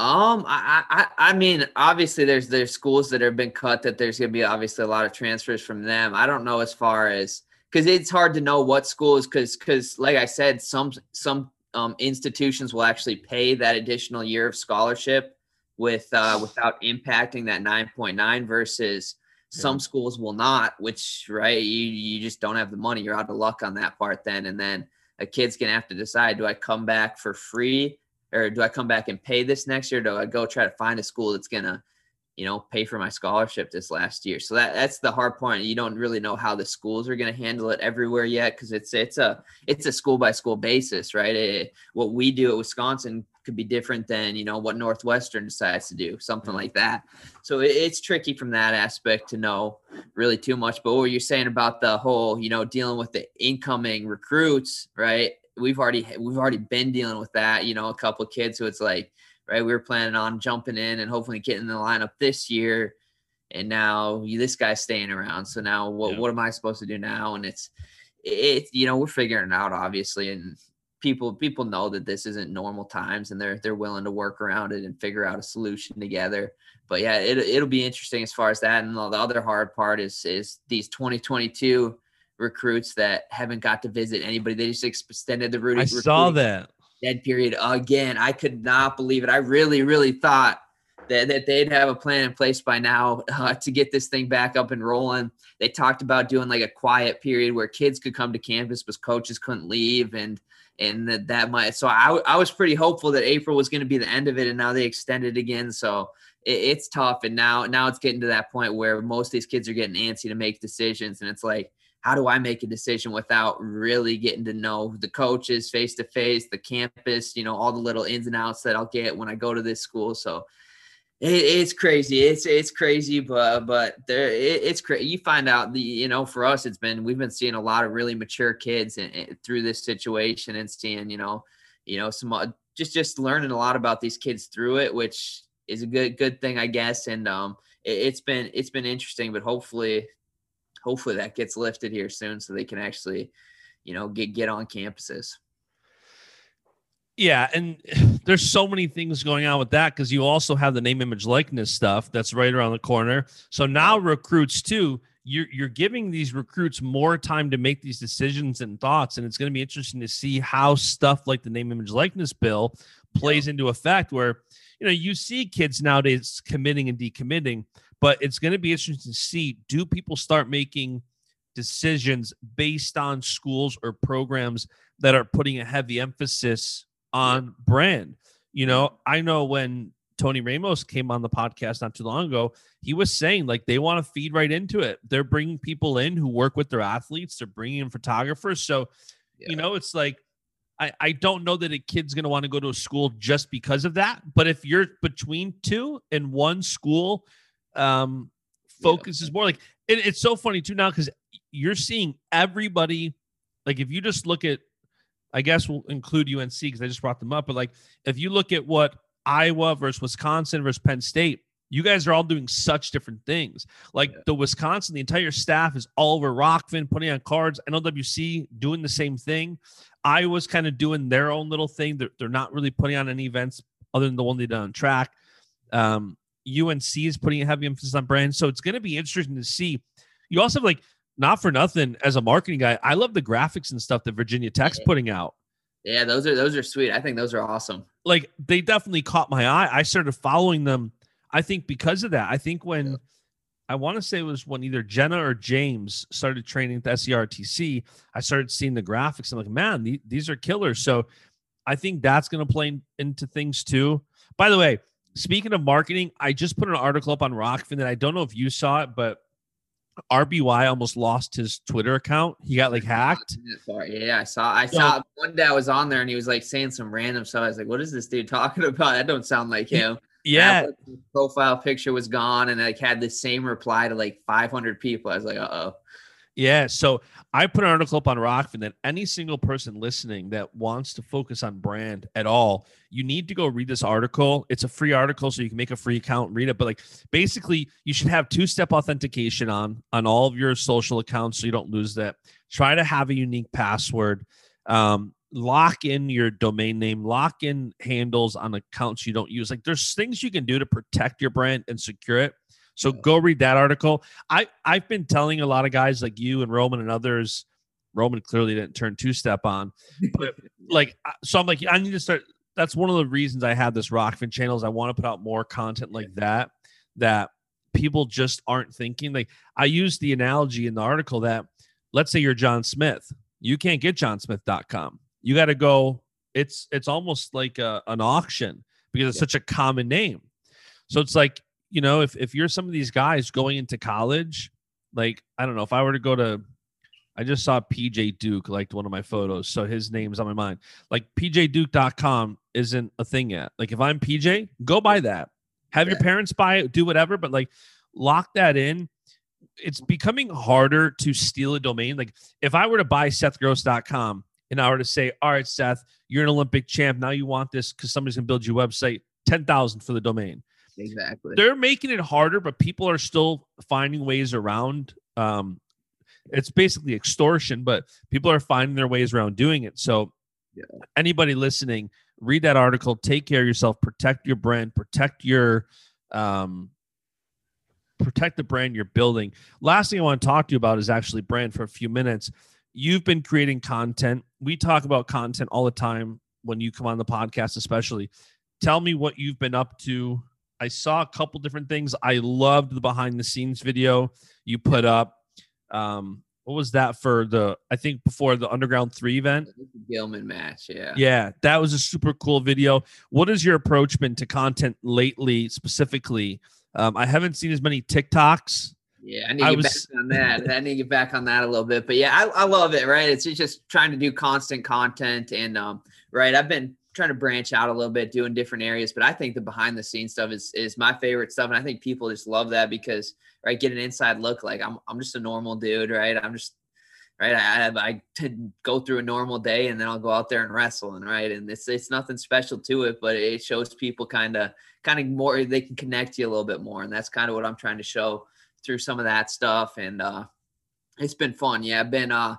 Um, I, I, I mean, obviously, there's there's schools that have been cut that there's going to be obviously a lot of transfers from them. I don't know as far as because it's hard to know what schools because because like I said, some some um, institutions will actually pay that additional year of scholarship with uh, without impacting that 9.9 versus yeah. some schools will not. Which right, you you just don't have the money. You're out of luck on that part then, and then a kid's gonna have to decide: do I come back for free? Or do I come back and pay this next year? do I go try to find a school that's gonna, you know, pay for my scholarship this last year? So that that's the hard point. You don't really know how the schools are gonna handle it everywhere yet because it's it's a it's a school by school basis, right? It, what we do at Wisconsin could be different than you know what Northwestern decides to do, something mm-hmm. like that. So it, it's tricky from that aspect to know really too much. But what you're saying about the whole, you know, dealing with the incoming recruits, right? We've already we've already been dealing with that. You know, a couple kids who it's like, right, we were planning on jumping in and hopefully getting in the lineup this year, and now this guy's staying around. So now what yeah. what am I supposed to do now? And it's it you know we're figuring it out obviously, and people people know that this isn't normal times, and they're they're willing to work around it and figure out a solution together. But yeah, it it'll be interesting as far as that. And the other hard part is is these 2022 recruits that haven't got to visit anybody. They just extended the Rudy. I saw that dead period again. I could not believe it. I really, really thought that, that they'd have a plan in place by now uh, to get this thing back up and rolling. They talked about doing like a quiet period where kids could come to campus, but coaches couldn't leave, and and that that might. So I I was pretty hopeful that April was going to be the end of it, and now they extended again. So it, it's tough, and now now it's getting to that point where most of these kids are getting antsy to make decisions, and it's like how do I make a decision without really getting to know the coaches face to face, the campus, you know, all the little ins and outs that I'll get when I go to this school. So it, it's crazy. It's it's crazy, but but there it, it's crazy. You find out the you know for us, it's been we've been seeing a lot of really mature kids in, in, through this situation and seeing you know you know some uh, just just learning a lot about these kids through it, which is a good good thing, I guess. And um, it, it's been it's been interesting, but hopefully hopefully that gets lifted here soon so they can actually, you know, get get on campuses. Yeah, and there's so many things going on with that because you also have the name, image, likeness stuff that's right around the corner. So now recruits too, you're you're giving these recruits more time to make these decisions and thoughts, and it's going to be interesting to see how stuff like the name, image, likeness bill plays yeah. into effect. Where you know you see kids nowadays committing and decommitting, but it's going to be interesting to see do people start making decisions based on schools or programs that are putting a heavy emphasis on brand. You know, I know when Tony Ramos came on the podcast not too long ago, he was saying like they want to feed right into it. They're bringing people in who work with their athletes, they're bringing in photographers. So, yeah. you know, it's like I, I don't know that a kid's going to want to go to a school just because of that. But if you're between two and one school um, focus yeah. is more like it, it's so funny too now because you're seeing everybody like if you just look at I guess we'll include UNC because I just brought them up, but like if you look at what Iowa versus Wisconsin versus Penn State, you guys are all doing such different things. Like yeah. the Wisconsin, the entire staff is all over Rokfin, putting on cards. NLWC doing the same thing. Iowa's kind of doing their own little thing. They're, they're not really putting on any events other than the one they done on track. Um, UNC is putting a heavy emphasis on brand. So it's going to be interesting to see. You also have like not for nothing, as a marketing guy, I love the graphics and stuff that Virginia Tech's Yeah. putting out. Yeah, those are those are sweet. I think those are awesome. Like they definitely caught my eye. I started following them. I think because of that. I think when I want to say it was when either Jenna or James started training at the SERTC, I started seeing the graphics. I'm like, man, the- these are killers. So I think that's going to play in- into things too. By the way, speaking of marketing, I just put an article up on Rokfin that I don't know if you saw it, but RBY almost lost his Twitter account. He got like hacked. Yeah, I saw. I So- saw one day I was on there and he was like saying some random stuff. I was like, "What is this dude talking about? That don't sound like him." Yeah, And I looked, his profile picture was gone, and like had the same reply to like 500 people. I was like, "Uh oh." Yeah. So I put an article up on Rokfin that any single person listening that wants to focus on brand at all, you need to go read this article. It's a free article, so you can make a free account and read it. But like basically, you should have two-step authentication on on all of your social accounts so you don't lose that. Try to have a unique password. Um, lock in your domain name, lock in handles on accounts you don't use. Like there's things you can do to protect your brand and secure it. So go read that article. I I've been telling a lot of guys like you and Roman and others. Roman clearly didn't turn two step on, but like so I'm like I need to start. That's one of the reasons I have this Rokfin channels. I want to put out more content like that that people just aren't thinking. Like I used the analogy in the article that let's say you're John Smith, you can't get johnsmith.com. You got to go. It's it's almost like a, an auction because it's such a common name. So it's like you know if if you're some of these guys going into college, like I don't know if I were to go to I just saw PJ Duke liked one of my photos, so his name's on my mind. Like pjduke.com isn't a thing yet. Like if I'm PJ, go buy that. Have your parents buy it, do whatever, but like lock that in. It's becoming harder to steal a domain. Like if I were to buy SethGross.com and I were to say, all right, Seth, you're an Olympic champ. Now you want this because somebody's gonna build you a website, 10,000 for the domain Exactly. they're making it harder, but people are still finding ways around. Um, it's basically extortion, but people are finding their ways around doing it. So, Yeah. anybody listening, read that article. Take care of yourself. Protect your brand. Protect your, um, protect the brand you're building. Last thing I want to talk to you about is actually brand for a few minutes. You've been creating content. We talk about content all the time when you come on the podcast, especially. Tell me what you've been up to I saw a couple different things. I loved the behind the scenes video you put up. Um, what was that for the? I think before the Underground Three event. Gilman match. Yeah. Yeah, that was a super cool video. What has your approach been to content lately, specifically? Um, I haven't seen as many TikToks. Yeah, I need to I get was- back on that. I need to get back on that a little bit. But yeah, I, I love it, right? It's just trying to do constant content and um, right. I've been trying to branch out a little bit, doing different areas, but I think the behind the scenes stuff is is my favorite stuff. And I think people just love that because right, get an inside look. Like I'm I'm just a normal dude, right? I'm just right. I I, I go through a normal day and then I'll go out there and wrestle and right. And it's it's nothing special to it, but it shows people kind of kind of more they can connect you a little bit more. And that's kind of what I'm trying to show through some of that stuff and uh it's been fun yeah i've been uh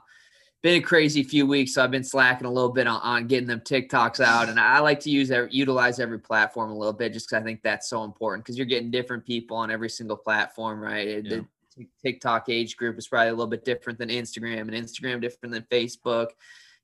been a crazy few weeks so i've been slacking a little bit on, on getting them tiktoks out and i like to use every, utilize every platform a little bit just because i think that's so important because you're getting different people on every single platform right It- Yeah. the tiktok age group is probably a little bit different than instagram and instagram different than facebook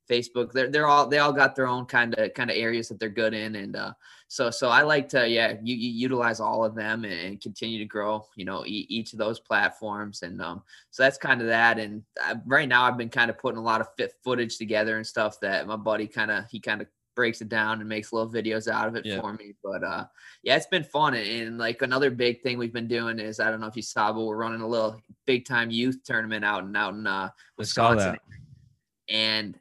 facebook they're, they're all they all got their own kind of kind of areas that they're good in and uh so so i like to yeah you, you utilize all of them and, and continue to grow you know e- each of those platforms and um so that's kind of that. And uh, right now i've been kind of putting a lot of fit footage together and stuff that my buddy kind of he kind of breaks it down and makes little videos out of it Yeah. for me. But uh yeah it's been fun. And, and like another big thing we've been doing is i don't know if you saw but we're running a little big time youth tournament out and out in uh Wisconsin. And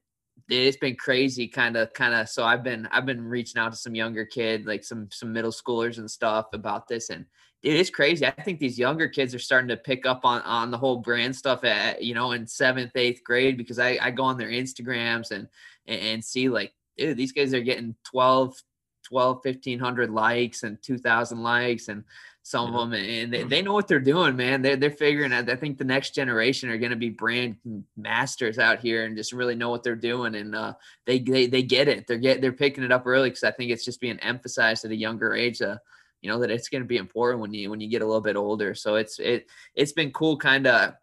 it's been crazy kind of kind of so i've been i've been reaching out to some younger kid like some some middle schoolers and stuff about this and dude it's crazy. I think these younger kids are starting to pick up on on the whole brand stuff at you know in seventh eighth grade because i i go on their instagrams and and, and see like dude these guys are getting 12 12 1500 likes and 2000 likes and some Yeah. of them and they, they know what they're doing man they're, they're figuring out i think the next generation are going to be brand masters out here and just really know what they're doing and uh, they, they they get it they're get they're picking it up early because i think it's just being emphasized at a younger age uh, you know that it's going to be important when you when you get a little bit older so it's it it's been cool kind of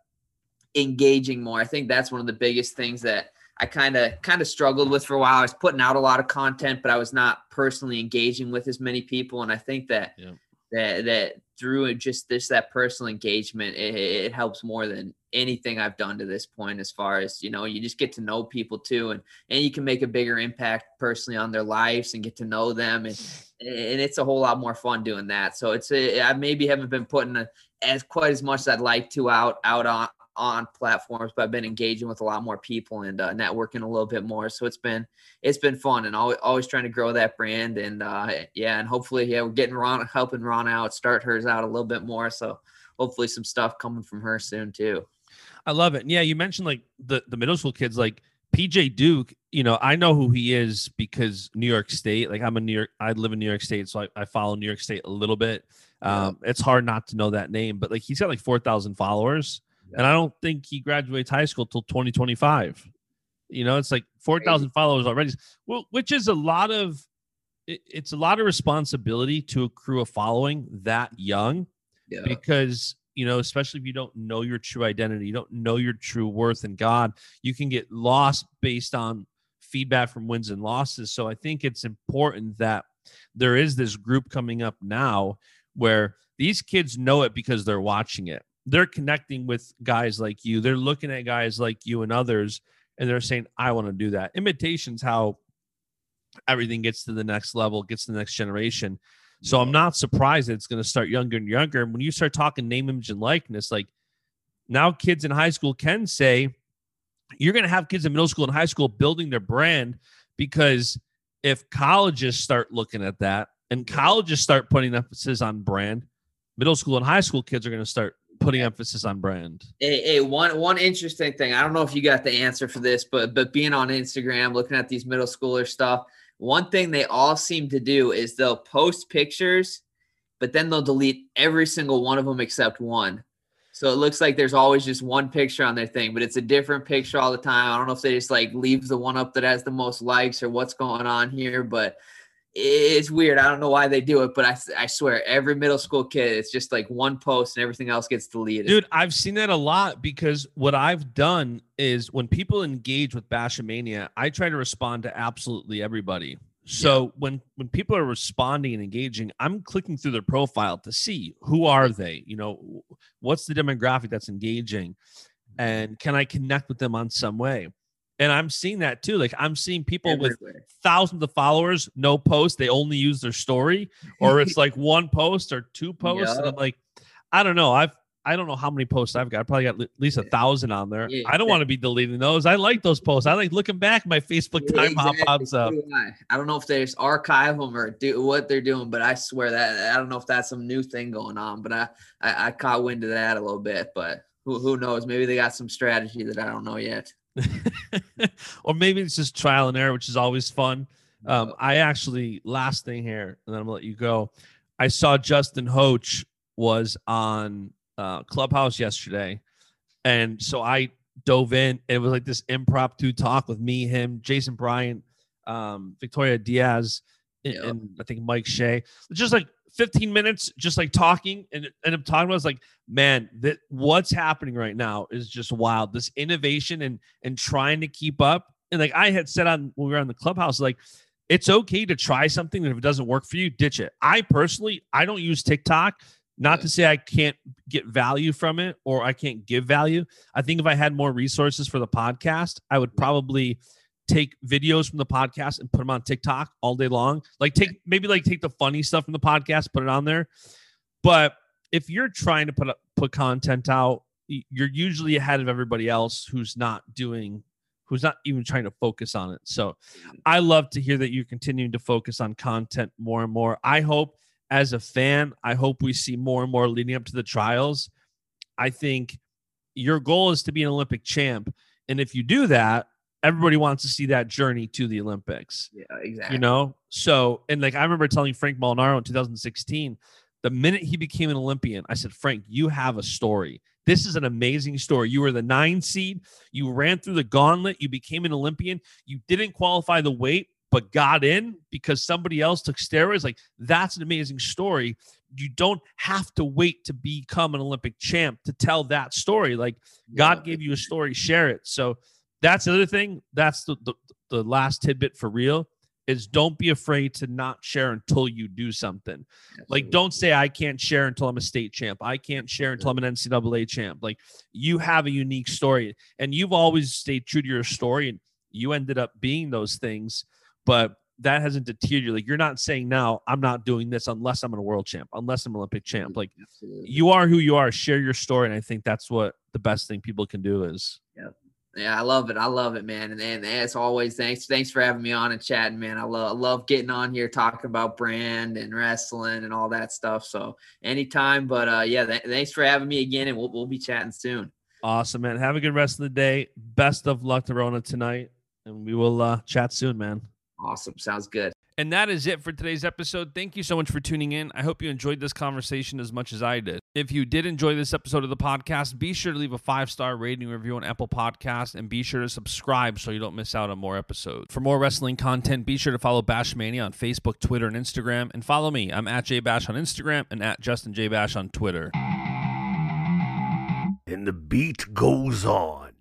engaging more. I think that's one of the biggest things that I kind of kind of struggled with for a while. I was putting out a lot of content, but I was not personally engaging with as many people. And I think that yeah. That that through just this that personal engagement, it, it, helps more than anything I've done to this point. As far as you know, you just get to know people too, and and you can make a bigger impact personally on their lives and get to know them, and and it's a whole lot more fun doing that. So it's a, I maybe haven't been putting a, as quite as much as I'd like to out out on on platforms, but I've been engaging with a lot more people and uh, networking a little bit more. So it's been it's been fun and always, always trying to grow that brand. And uh, yeah, and hopefully, yeah, we're getting Ron helping Ron out, start hers out a little bit more. So hopefully, some stuff coming from her soon too. I love it. Yeah, you mentioned like the the middle school kids, like PJ Duke. You know, I know who he is because New York State. Like I'm a New York, I live in New York State, so I, I follow New York State a little bit. Um, yeah. It's hard not to know that name, but like he's got like four thousand followers and I don't think he graduates high school till 2025. You know, it's like 4,000 followers already, well, which is a lot of it's a lot of responsibility to accrue a following that young yeah. because you know especially if you don't know your true identity you don't know your true worth in god you can get lost based on feedback from wins and losses so i think it's important that there is this group coming up now where these kids know it because they're watching it they're connecting with guys like you. They're looking at guys like you and others, and they're saying, I want to do that. Imitation's how everything gets to the next level, gets to the next generation. So I'm not surprised that it's going to start younger and younger. And when you start talking name, image, and likeness, like now kids in high school can say, you're going to have kids in middle school and high school building their brand because if colleges start looking at that and colleges start putting emphasis on brand, middle school and high school kids are going to start putting emphasis on brand. Hey, hey, one one interesting thing. I don't know if you got the answer for this, but but being on Instagram, looking at these middle schooler stuff, one thing they all seem to do is they'll post pictures, but then they'll delete every single one of them except one. So it looks like there's always just one picture on their thing, but it's a different picture all the time. I don't know if they just like leave the one up that has the most likes or what's going on here, but it's weird. I don't know why they do it, but I, I swear every middle school kid, it's just like one post and everything else gets deleted. Dude, I've seen that a lot because what I've done is when people engage with Bashamania, I try to respond to absolutely everybody. So yeah. when when people are responding and engaging, I'm clicking through their profile to see who are they, you know, what's the demographic that's engaging mm-hmm. and can I connect with them on some way? And I'm seeing that too. Like I'm seeing people Everywhere. with thousands of followers, no post. They only use their story, or it's like one post or two posts. Yep. And I'm like, I don't know. I've I don't know how many posts I've got. I probably got at least a thousand on there. Yeah, I don't want to be deleting those. I like those posts. I like looking back. My Facebook yeah, time exactly. pops up. I don't know if they just archive them or do what they're doing, but I swear that I don't know if that's some new thing going on. But I I, I caught wind of that a little bit. But who who knows? Maybe they got some strategy that I don't know yet. or maybe it's just trial and error, which is always fun. Um, I actually last thing here, and then I'm gonna let you go. I saw Justin Hoach was on uh, Clubhouse yesterday, and so I dove in. It was like this impromptu talk with me, him, Jason Bryant, um, Victoria Diaz, and, and I think Mike Shea. Just like 15 minutes just like talking and and I'm talking about it's like man that what's happening right now is just wild. This innovation and and trying to keep up. And like i had said on when we were on the clubhouse like it's okay to try something and if it doesn't work for you ditch it. I personally i don't use tiktok not to say i can't get value from it or i can't give value. I think if i had more resources for the podcast i would probably take videos from the podcast and put them on TikTok all day long. Like take maybe like take the funny stuff from the podcast, put it on there. But if you're trying to put up, put content out, you're usually ahead of everybody else who's not doing who's not even trying to focus on it. So I love to hear that you're continuing to focus on content more and more. I hope as a fan, I hope we see more and more leading up to the trials. I think your goal is to be an Olympic champ. And if you do that, everybody wants to see that journey to the Olympics. Yeah, exactly. You know, so and like I remember telling Frank Molinaro in 2016, the minute he became an Olympian, I said, Frank, you have a story. This is an amazing story. You were the nine seed. You ran through the gauntlet. You became an Olympian. You didn't qualify the weight, but got in because somebody else took steroids. Like that's an amazing story. you don't have to wait to become an Olympic champ to tell that story. Like God gave you a story, share it. So that's the other thing. That's the, the, the last tidbit for real is don't be afraid to not share until you do something. Absolutely. Like, don't say I can't share until I'm a state champ. I can't share until I'm an NCAA champ. Like, you have a unique story, and you've always stayed true to your story, and you ended up being those things. But that hasn't deterred you. Like, you're not saying now I'm not doing this unless I'm a world champ, unless I'm an Olympic champ. Like, Absolutely. you are who you are. Share your story, and I think that's what the best thing people can do is. Yeah. Yeah, I love it. I love it, man. And, and as always, thanks, thanks for having me on and chatting, man. I love, I love getting on here talking about brand and wrestling and all that stuff. So anytime, but uh, yeah, th- thanks for having me again, and we'll we'll be chatting soon. Awesome, man. Have a good rest of the day. Best of luck to Rona tonight, and we will uh, chat soon, man. Awesome. Sounds good. And that is it for today's episode. Thank you so much for tuning in. I hope you enjoyed this conversation as much as I did. If you did enjoy this episode of the podcast, be sure to leave a five star rating review on Apple Podcast and be sure to subscribe so you don't miss out on more episodes. For more wrestling content, be sure to follow Bashmania on Facebook, Twitter, and Instagram. And follow me. I'm at JBash on Instagram and at Justin Bash on Twitter. And the beat goes on.